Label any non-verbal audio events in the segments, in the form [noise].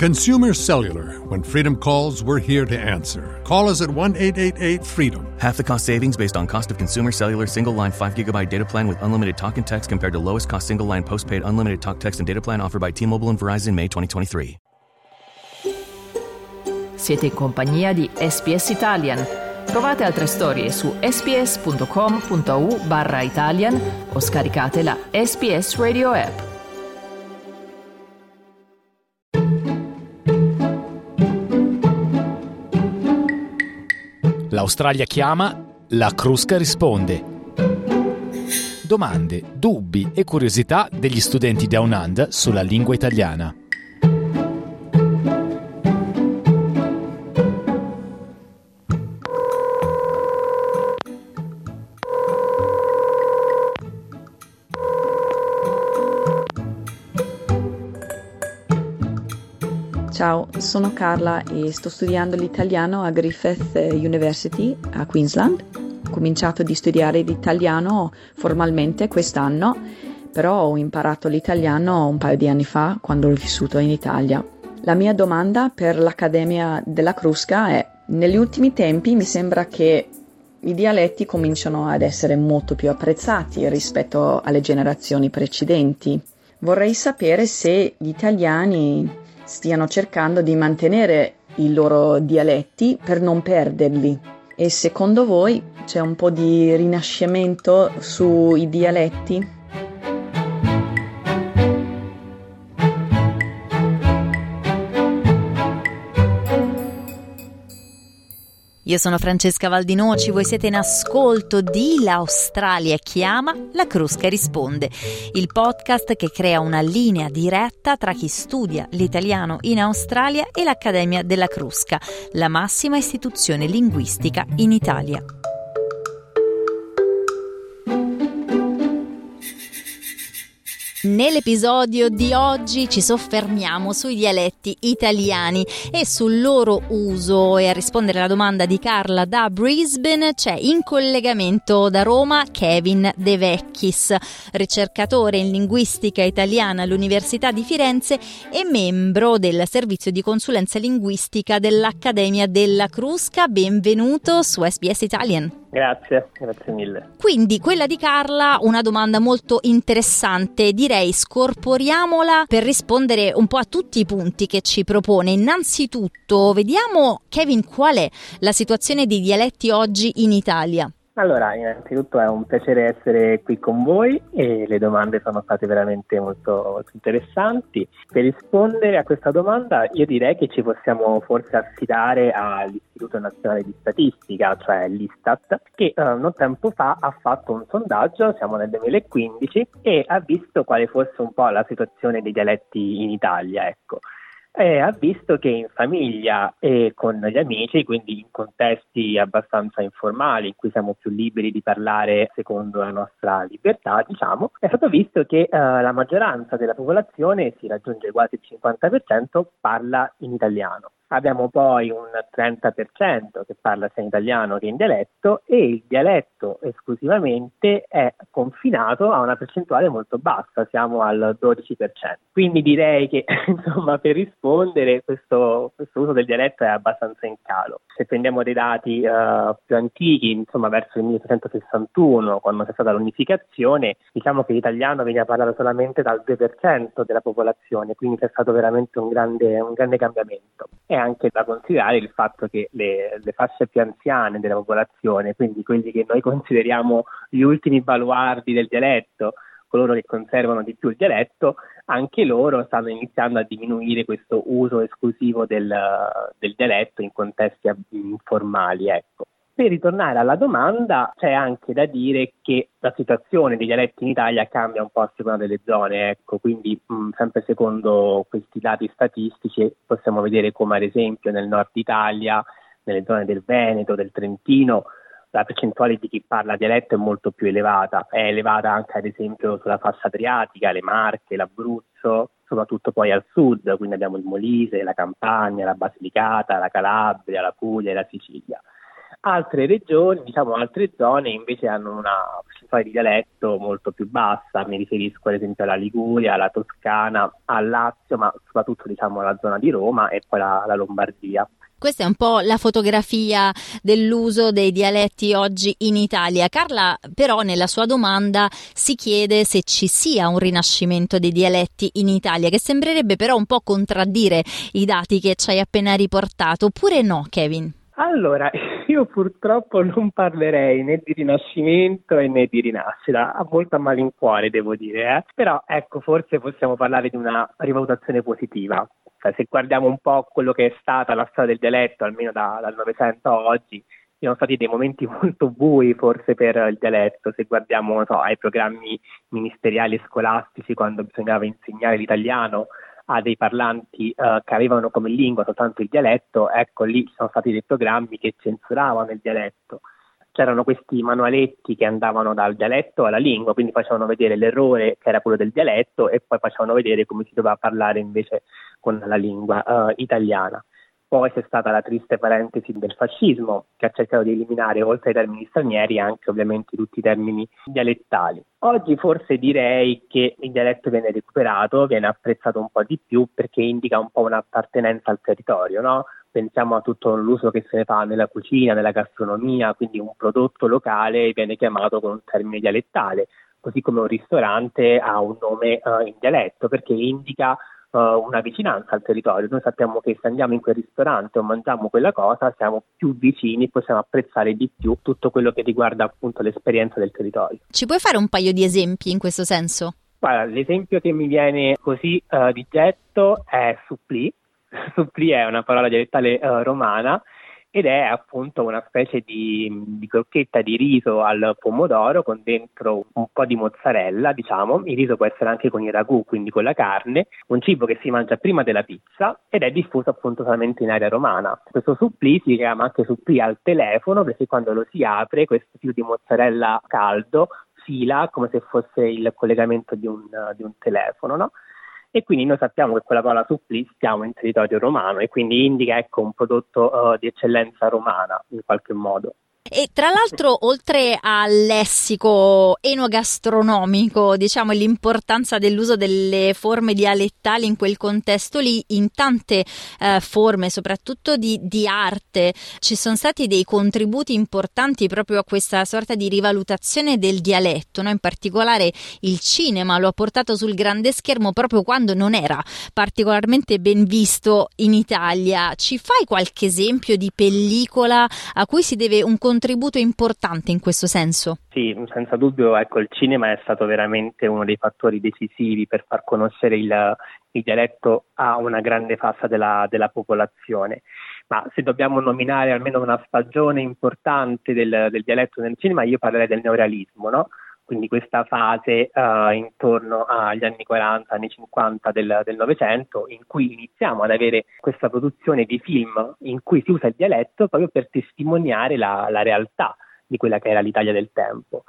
Consumer Cellular. When freedom calls, we're here to answer. Call us at 1 888 freedom. Half the cost savings based on cost of consumer cellular single line 5 gigabyte data plan with unlimited talk and text compared to lowest cost single line postpaid unlimited talk, text, and data plan offered by T Mobile and Verizon May 2023. Siete in compagnia di SPS Italian. Trovate altre storie su sps.com.au barra Italian o scaricate la SPS Radio app. L'Australia chiama, la Crusca risponde. Domande, dubbi e curiosità degli studenti Down Under sulla lingua italiana. Sono Carla e sto studiando l'italiano a Griffith University a Queensland. Ho cominciato di studiare l'italiano formalmente quest'anno, però ho imparato l'italiano un paio di anni fa quando ho vissuto in Italia. La mia domanda per l'Accademia della Crusca è, negli ultimi tempi mi sembra che i dialetti cominciano ad essere molto più apprezzati rispetto alle generazioni precedenti. Vorrei sapere se gli italiani stiano cercando di mantenere i loro dialetti per non perderli. E secondo voi c'è un po' di rinascimento sui dialetti? Io sono Francesca Valdinoci, voi siete in ascolto di L'Australia chiama, la Crusca risponde, il podcast che crea una linea diretta tra chi studia l'italiano in Australia e l'Accademia della Crusca, la massima istituzione linguistica in Italia. Nell'episodio di oggi ci soffermiamo sui dialetti italiani e sul loro uso e a rispondere alla domanda di Carla da Brisbane c'è in collegamento da Roma Kevin De Vecchis, ricercatore in linguistica italiana all'Università di Firenze e membro del servizio di consulenza linguistica dell'Accademia della Crusca. Benvenuto su SBS Italian. Grazie, grazie mille. Quindi quella di Carla, una domanda molto interessante, direi scorporiamola per rispondere un po' a tutti i punti che ci propone. Innanzitutto, vediamo Kevin qual è la situazione dei dialetti oggi in Italia. Allora, innanzitutto è un piacere essere qui con voi e le domande sono state veramente molto, molto, interessanti. Per rispondere a questa domanda io direi che ci possiamo forse affidare all'Istituto Nazionale di Statistica, cioè l'Istat, che eh, non tempo fa ha fatto un sondaggio, siamo nel 2015, e ha visto quale fosse un po' la situazione dei dialetti in Italia. Ecco e ha visto che in famiglia e con gli amici, quindi in contesti abbastanza informali, in cui siamo più liberi di parlare secondo la nostra libertà, diciamo, è stato visto che uh, la maggioranza della popolazione, si raggiunge quasi il 50%, parla in italiano. Abbiamo poi un 30% che parla sia in italiano che in dialetto e il dialetto esclusivamente è confinato a una percentuale molto bassa, siamo al 12%. Quindi direi che [laughs] insomma per rispondere questo, questo uso del dialetto è abbastanza in calo. Se prendiamo dei dati uh, più antichi, insomma verso il 1861, quando c'è stata l'unificazione, diciamo che l'italiano veniva parlato solamente dal 2% della popolazione, quindi c'è stato veramente un grande, un grande cambiamento. E anche da considerare il fatto che le, le, fasce più anziane della popolazione, quindi quelli che noi consideriamo gli ultimi baluardi del dialetto, coloro che conservano di più il dialetto, anche loro stanno iniziando a diminuire questo uso esclusivo del, del dialetto in contesti informali. Ecco. Per ritornare alla domanda, c'è anche da dire che la situazione dei dialetti in Italia cambia un po' a seconda delle zone, ecco, quindi mh, sempre secondo questi dati statistici possiamo vedere come ad esempio nel nord Italia, nelle zone del Veneto, del Trentino, la percentuale di chi parla dialetto è molto più elevata, è elevata anche ad esempio sulla fascia adriatica, le Marche, l'Abruzzo, soprattutto poi al sud, quindi abbiamo il Molise, la Campania, la Basilicata, la Calabria, la Puglia e la Sicilia. Altre regioni, diciamo altre zone invece hanno una percentuale di dialetto molto più bassa, mi riferisco ad esempio alla Liguria, alla Toscana, al Lazio, ma soprattutto diciamo alla zona di Roma e poi la, la Lombardia. Questa è un po' la fotografia dell'uso dei dialetti oggi in Italia. Carla però nella sua domanda si chiede se ci sia un rinascimento dei dialetti in Italia, che sembrerebbe però un po' contraddire i dati che ci hai appena riportato, oppure no, Kevin? Allora, [laughs] io purtroppo non parlerei né di rinascimento né di rinascita, ha molto a malincuore devo dire, eh? però ecco forse possiamo parlare di una rivalutazione positiva. Cioè, se guardiamo un po' quello che è stata la storia del dialetto, almeno da, dal Novecento a oggi, ci sono stati dei momenti [laughs] molto bui forse per il dialetto, se guardiamo so, ai programmi ministeriali e scolastici quando bisognava insegnare l'italiano, a dei parlanti uh, che avevano come lingua soltanto il dialetto, ecco lì ci sono stati dei programmi che censuravano il dialetto. C'erano questi manualetti che andavano dal dialetto alla lingua, quindi facevano vedere l'errore che era quello del dialetto e poi facevano vedere come si doveva parlare invece con la lingua uh, italiana. Poi c'è stata la triste parentesi del fascismo che ha cercato di eliminare oltre ai termini stranieri anche ovviamente tutti i termini dialettali. Oggi forse direi che il dialetto viene recuperato, viene apprezzato un po' di più perché indica un po' un'appartenenza al territorio, no? Pensiamo a tutto l'uso che se ne fa nella cucina, nella gastronomia, quindi un prodotto locale viene chiamato con un termine dialettale, così come un ristorante ha un nome uh, in dialetto perché indica uh, una vicinanza al territorio. Noi sappiamo che se andiamo in quel ristorante o mangiamo quella cosa siamo più vicini, possiamo apprezzare di più tutto quello che riguarda appunto l'esperienza del territorio. Ci puoi fare un paio di esempi in questo senso? Guarda, l'esempio che mi viene così uh, di getto è supplì. [laughs] supplì è una parola dialettale uh, romana ed è appunto una specie di, di, crocchetta di riso al pomodoro con dentro un po' di mozzarella, diciamo. Il riso può essere anche con il ragù, quindi con la carne, un cibo che si mangia prima della pizza ed è diffuso appunto solamente in area romana. Questo supplì si chiama anche supplì al telefono perché quando lo si apre questo filo di mozzarella caldo fila come se fosse il collegamento di un, di un telefono, no? E quindi noi sappiamo che quella parola suppli stiamo in territorio romano e quindi indica ecco, un prodotto uh, di eccellenza romana in qualche modo. E tra l'altro, oltre al lessico enogastronomico, diciamo l'importanza dell'uso delle forme dialettali in quel contesto lì, in tante eh, forme, soprattutto di, di, arte, ci sono stati dei contributi importanti proprio a questa sorta di rivalutazione del dialetto, no? in particolare il cinema lo ha portato sul grande schermo proprio quando non era particolarmente ben visto in Italia. Ci fai qualche esempio di pellicola a cui si deve un contributo contributo importante in questo senso. Sì, senza dubbio ecco, il cinema è stato veramente uno dei fattori decisivi per far conoscere il, il dialetto a una grande fascia della, della popolazione ma se dobbiamo nominare almeno una stagione importante del, del, dialetto nel cinema, io parlerei del neorealismo, no? Quindi questa fase uh, intorno agli anni 40, anni 50 del, del Novecento, in cui iniziamo ad avere questa produzione di film in cui si usa il dialetto proprio per testimoniare la, la realtà di quella che era l'Italia del tempo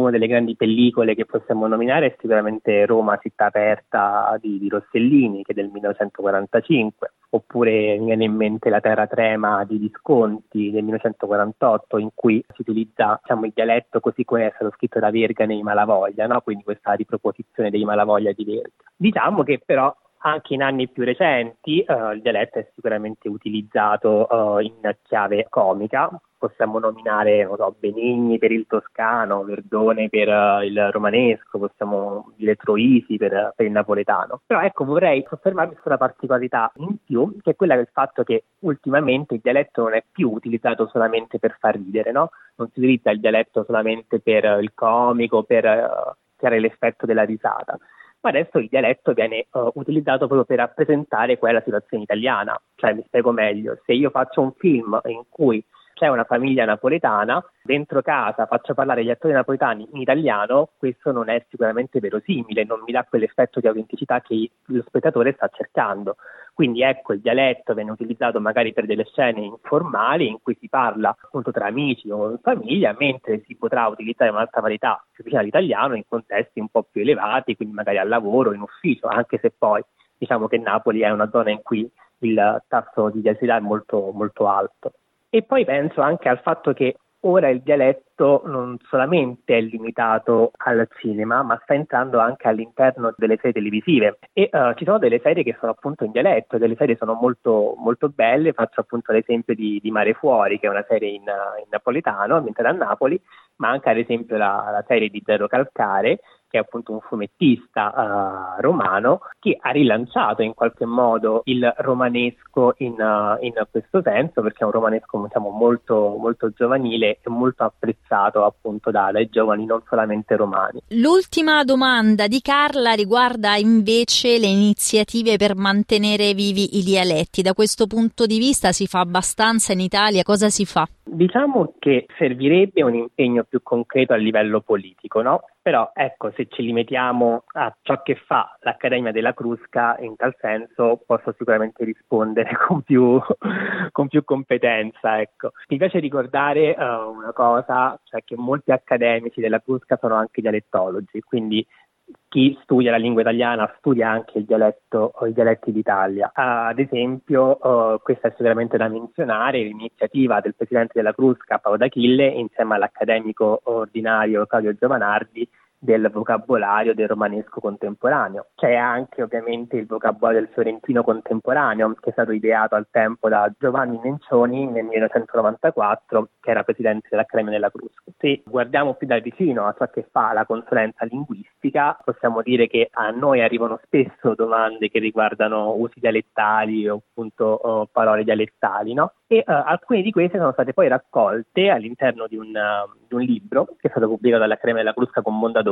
una delle grandi pellicole che possiamo nominare è sicuramente Roma, città aperta di, di, Rossellini, che è del 1945, oppure mi viene in mente La terra trema di Visconti del 1948, in cui si utilizza diciamo, il dialetto così come è stato scritto da Verga nei Malavoglia, no? quindi questa riproposizione dei Malavoglia di Verga. Diciamo che però anche in anni più recenti uh, il dialetto è sicuramente utilizzato uh, in chiave comica, possiamo nominare non so, Benigni per il toscano, Verdone per uh, il romanesco, possiamo dire Troisi per, per, il napoletano. Però ecco, vorrei soffermarmi sulla particolarità in più, che è quella del fatto che ultimamente il dialetto non è più utilizzato solamente per far ridere, no? Non si utilizza il dialetto solamente per il comico, per uh, creare l'effetto della risata ma adesso il dialetto viene uh, utilizzato proprio per rappresentare quella situazione italiana. Cioè, mi spiego meglio, se io faccio un film in cui c'è una famiglia napoletana, dentro casa faccio parlare gli attori napoletani in italiano, questo non è sicuramente verosimile, non mi dà quell'effetto di autenticità che lo spettatore sta cercando. Quindi ecco il dialetto viene utilizzato magari per delle scene informali in cui si parla appunto tra amici o in famiglia, mentre si potrà utilizzare un'altra varietà più vicina all'italiano in contesti un po' più elevati, quindi magari al lavoro, in ufficio, anche se poi diciamo che Napoli è una zona in cui il tasso di dialetticità è molto, molto alto. E poi penso anche al fatto che ora il dialetto non solamente è limitato al cinema, ma sta entrando anche all'interno delle serie televisive. E uh, ci sono delle serie che sono appunto in dialetto, delle serie sono molto, molto belle, faccio appunto l'esempio di, di, Mare Fuori, che è una serie in, in napoletano, ambientata a Napoli, ma anche ad esempio la, la serie di Zero Calcare, che è appunto un fumettista uh, romano, che ha rilanciato in qualche modo il romanesco in, uh, in questo senso, perché è un romanesco diciamo, molto, molto giovanile e molto apprezzato appunto da, dai giovani, non solamente romani. L'ultima domanda di Carla riguarda invece le iniziative per mantenere vivi i dialetti. Da questo punto di vista si fa abbastanza in Italia? Cosa si fa? Diciamo che servirebbe un impegno più concreto a livello politico, no? Però ecco, se ci limitiamo a ciò che fa l'Accademia della Crusca, in tal senso posso sicuramente rispondere [laughs] con più, con più competenza. Ecco. Mi piace ricordare uh, una cosa, cioè che molti accademici della Crusca sono anche dialettologi, quindi chi studia la lingua italiana studia anche il dialetto o i dialetti d'Italia. Ad esempio, uh, questa è sicuramente da menzionare, l'iniziativa del presidente della Crusca, Paolo D'Achille, insieme all'accademico ordinario Claudio Giovanardi, del vocabolario del romanesco contemporaneo. C'è anche ovviamente il vocabolario del fiorentino contemporaneo che è stato ideato al tempo da Giovanni Nencioni nel 1994 che era presidente dell'Accademia della Crusca. Se guardiamo più da vicino a ciò che fa la consulenza linguistica possiamo dire che a noi arrivano spesso domande che riguardano usi dialettali o appunto o parole dialettali no? e uh, alcune di queste sono state poi raccolte all'interno di un, uh, di un libro che è stato pubblicato dall'Accademia della Crusca con Mondadori,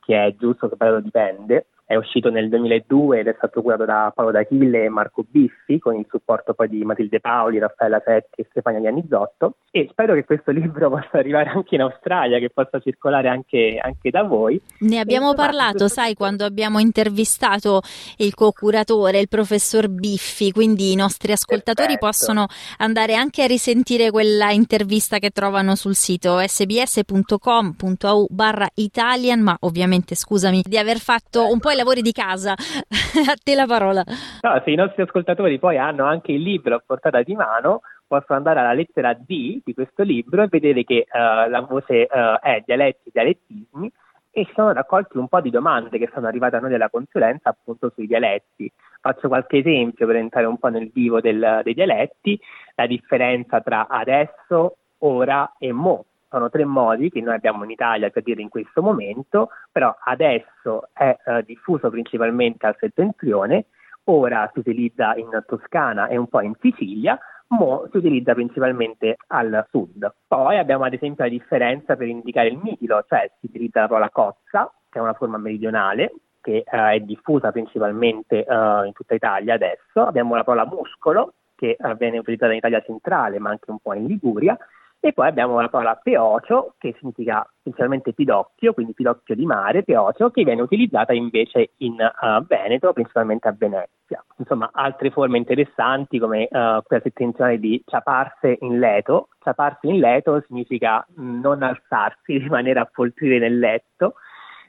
che è giusto che però dipende, è uscito nel 2002 ed è stato curato da Paolo D'Achille e Marco Biffi con il supporto poi di Matilde Paoli, Raffaella Setti e Stefania Iannizotto e spero che questo [laughs] libro possa arrivare anche in Australia, che possa circolare anche, anche da voi. Ne abbiamo parlato, sai, quando abbiamo intervistato il co-curatore, il professor Biffi, quindi i nostri ascoltatori Perfetto. possono andare anche a risentire quella intervista che trovano sul sito sbs.com.au barra Italian, ma ovviamente scusami di aver fatto un po' il lavori di casa. [laughs] a te la parola. No, se i nostri ascoltatori poi hanno anche il libro a portata di mano, possono andare alla lettera D di questo libro e vedere che uh, la voce uh, è dialetti, dialettismi e sono raccolti un po' di domande che sono arrivate a noi della consulenza appunto sui dialetti. Faccio qualche esempio per entrare un po' nel vivo del, dei dialetti, la differenza tra adesso, ora e mo sono tre modi che noi abbiamo in Italia per dire in questo momento, però adesso è eh, diffuso principalmente al settentrione, ora si utilizza in Toscana e un po' in Sicilia, mo si utilizza principalmente al sud. Poi abbiamo ad esempio la differenza per indicare il mitilo, cioè si utilizza la parola cozza, che è una forma meridionale, che uh, è diffusa principalmente uh, in tutta Italia adesso. Abbiamo la parola muscolo, che uh, viene utilizzata in Italia centrale, ma anche un po' in Liguria. E poi abbiamo la parola peocio, che significa essenzialmente pidocchio, quindi pidocchio di mare, peocio, che viene utilizzata invece in uh, Veneto, principalmente a Venezia. Insomma, altre forme interessanti come uh, quella settentrionale di ciaparse in leto. Ciaparse in leto significa non alzarsi, [laughs] rimanere a poltrire nel letto,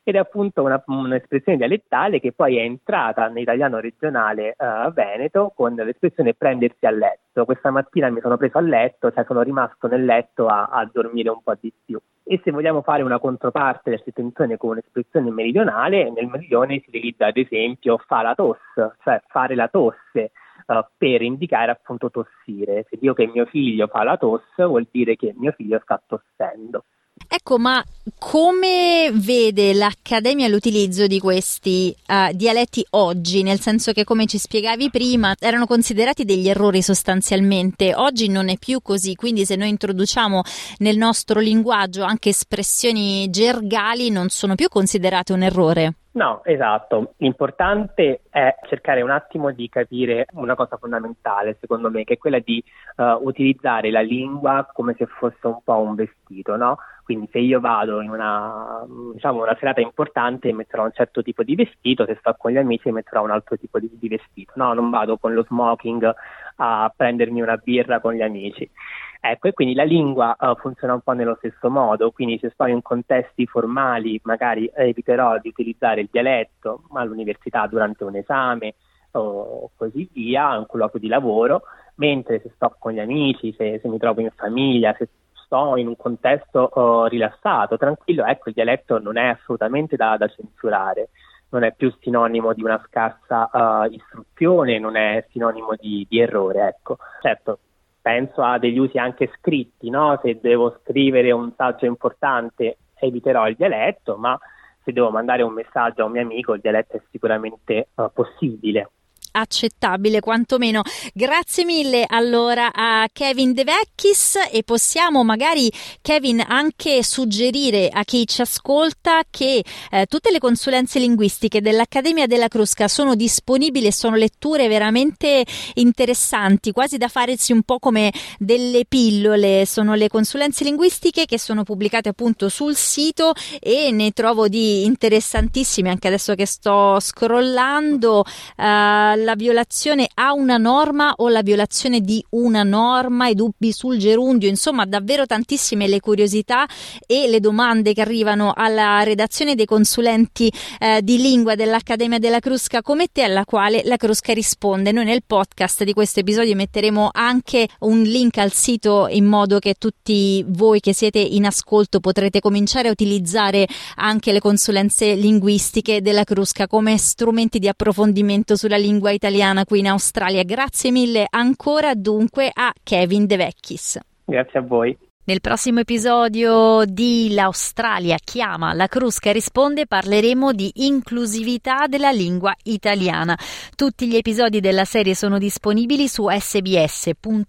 ed è appunto una, un'espressione dialettale che poi è entrata nell'italiano regionale uh, veneto con l'espressione prendersi a letto. Questa mattina mi sono preso a letto, cioè sono rimasto nel letto a, a dormire un po' di più. E se vogliamo fare una controparte del settentrione con un'espressione meridionale, nel meridione si utilizza ad esempio fa la tosse, cioè fare la tosse. Uh, per indicare appunto tossire. Se dico che mio figlio fa la tosse, vuol dire che mio figlio sta tossendo. Ecco, ma come vede l'Accademia l'utilizzo di questi uh, dialetti oggi? Nel senso che, come ci spiegavi prima, erano considerati degli errori sostanzialmente. Oggi non è più così, quindi se noi introduciamo nel nostro linguaggio anche espressioni gergali, non sono più considerate un errore. No, esatto. L'importante è cercare un attimo di capire una cosa fondamentale, secondo me, che è quella di uh, utilizzare la lingua come se fosse un po' un vestito, no? Quindi se io vado in una, diciamo, una serata importante metterò un certo tipo di vestito, se sto con gli amici metterò un altro tipo di, di vestito. No, non vado con lo smoking a prendermi una birra con gli amici. Ecco, e quindi la lingua uh, funziona un po' nello stesso modo, quindi se sto in contesti formali magari eviterò di utilizzare il dialetto all'università durante un esame o così via, un colloquio di lavoro, mentre se sto con gli amici, se, se mi trovo in famiglia, se sto in un contesto uh, rilassato, tranquillo, ecco il dialetto non è assolutamente da, da censurare, non è più sinonimo di una scarsa uh, istruzione, non è sinonimo di, di errore, ecco. Certo, penso a degli usi anche scritti, no? se devo scrivere un saggio importante eviterò il dialetto, ma se devo mandare un messaggio a un mio amico il dialetto è sicuramente uh, possibile accettabile quantomeno. Grazie mille allora a Kevin De Vecchis e possiamo magari Kevin anche suggerire a chi ci ascolta che eh, tutte le consulenze linguistiche dell'Accademia della Crusca sono disponibili e sono letture veramente interessanti, quasi da farsi un po' come delle pillole. Sono le consulenze linguistiche che sono pubblicate appunto sul sito e ne trovo di interessantissime anche adesso che sto scrollando. Uh, la violazione a una norma o la violazione di una norma, i dubbi sul gerundio, insomma davvero tantissime le curiosità e le domande che arrivano alla redazione dei consulenti eh, di lingua dell'Accademia della Crusca come te alla quale la Crusca risponde. Noi nel podcast di questo episodio metteremo anche un link al sito in modo che tutti voi che siete in ascolto potrete cominciare a utilizzare anche le consulenze linguistiche della Crusca come strumenti di approfondimento sulla lingua italiana qui in Australia. Grazie mille ancora dunque a Kevin De Vecchis. Grazie a voi. Nel prossimo episodio di L'Australia chiama, la Crusca risponde parleremo di inclusività della lingua italiana. Tutti gli episodi della serie sono disponibili su sbs.com.au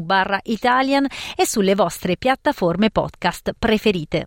barra Italian e sulle vostre piattaforme podcast preferite.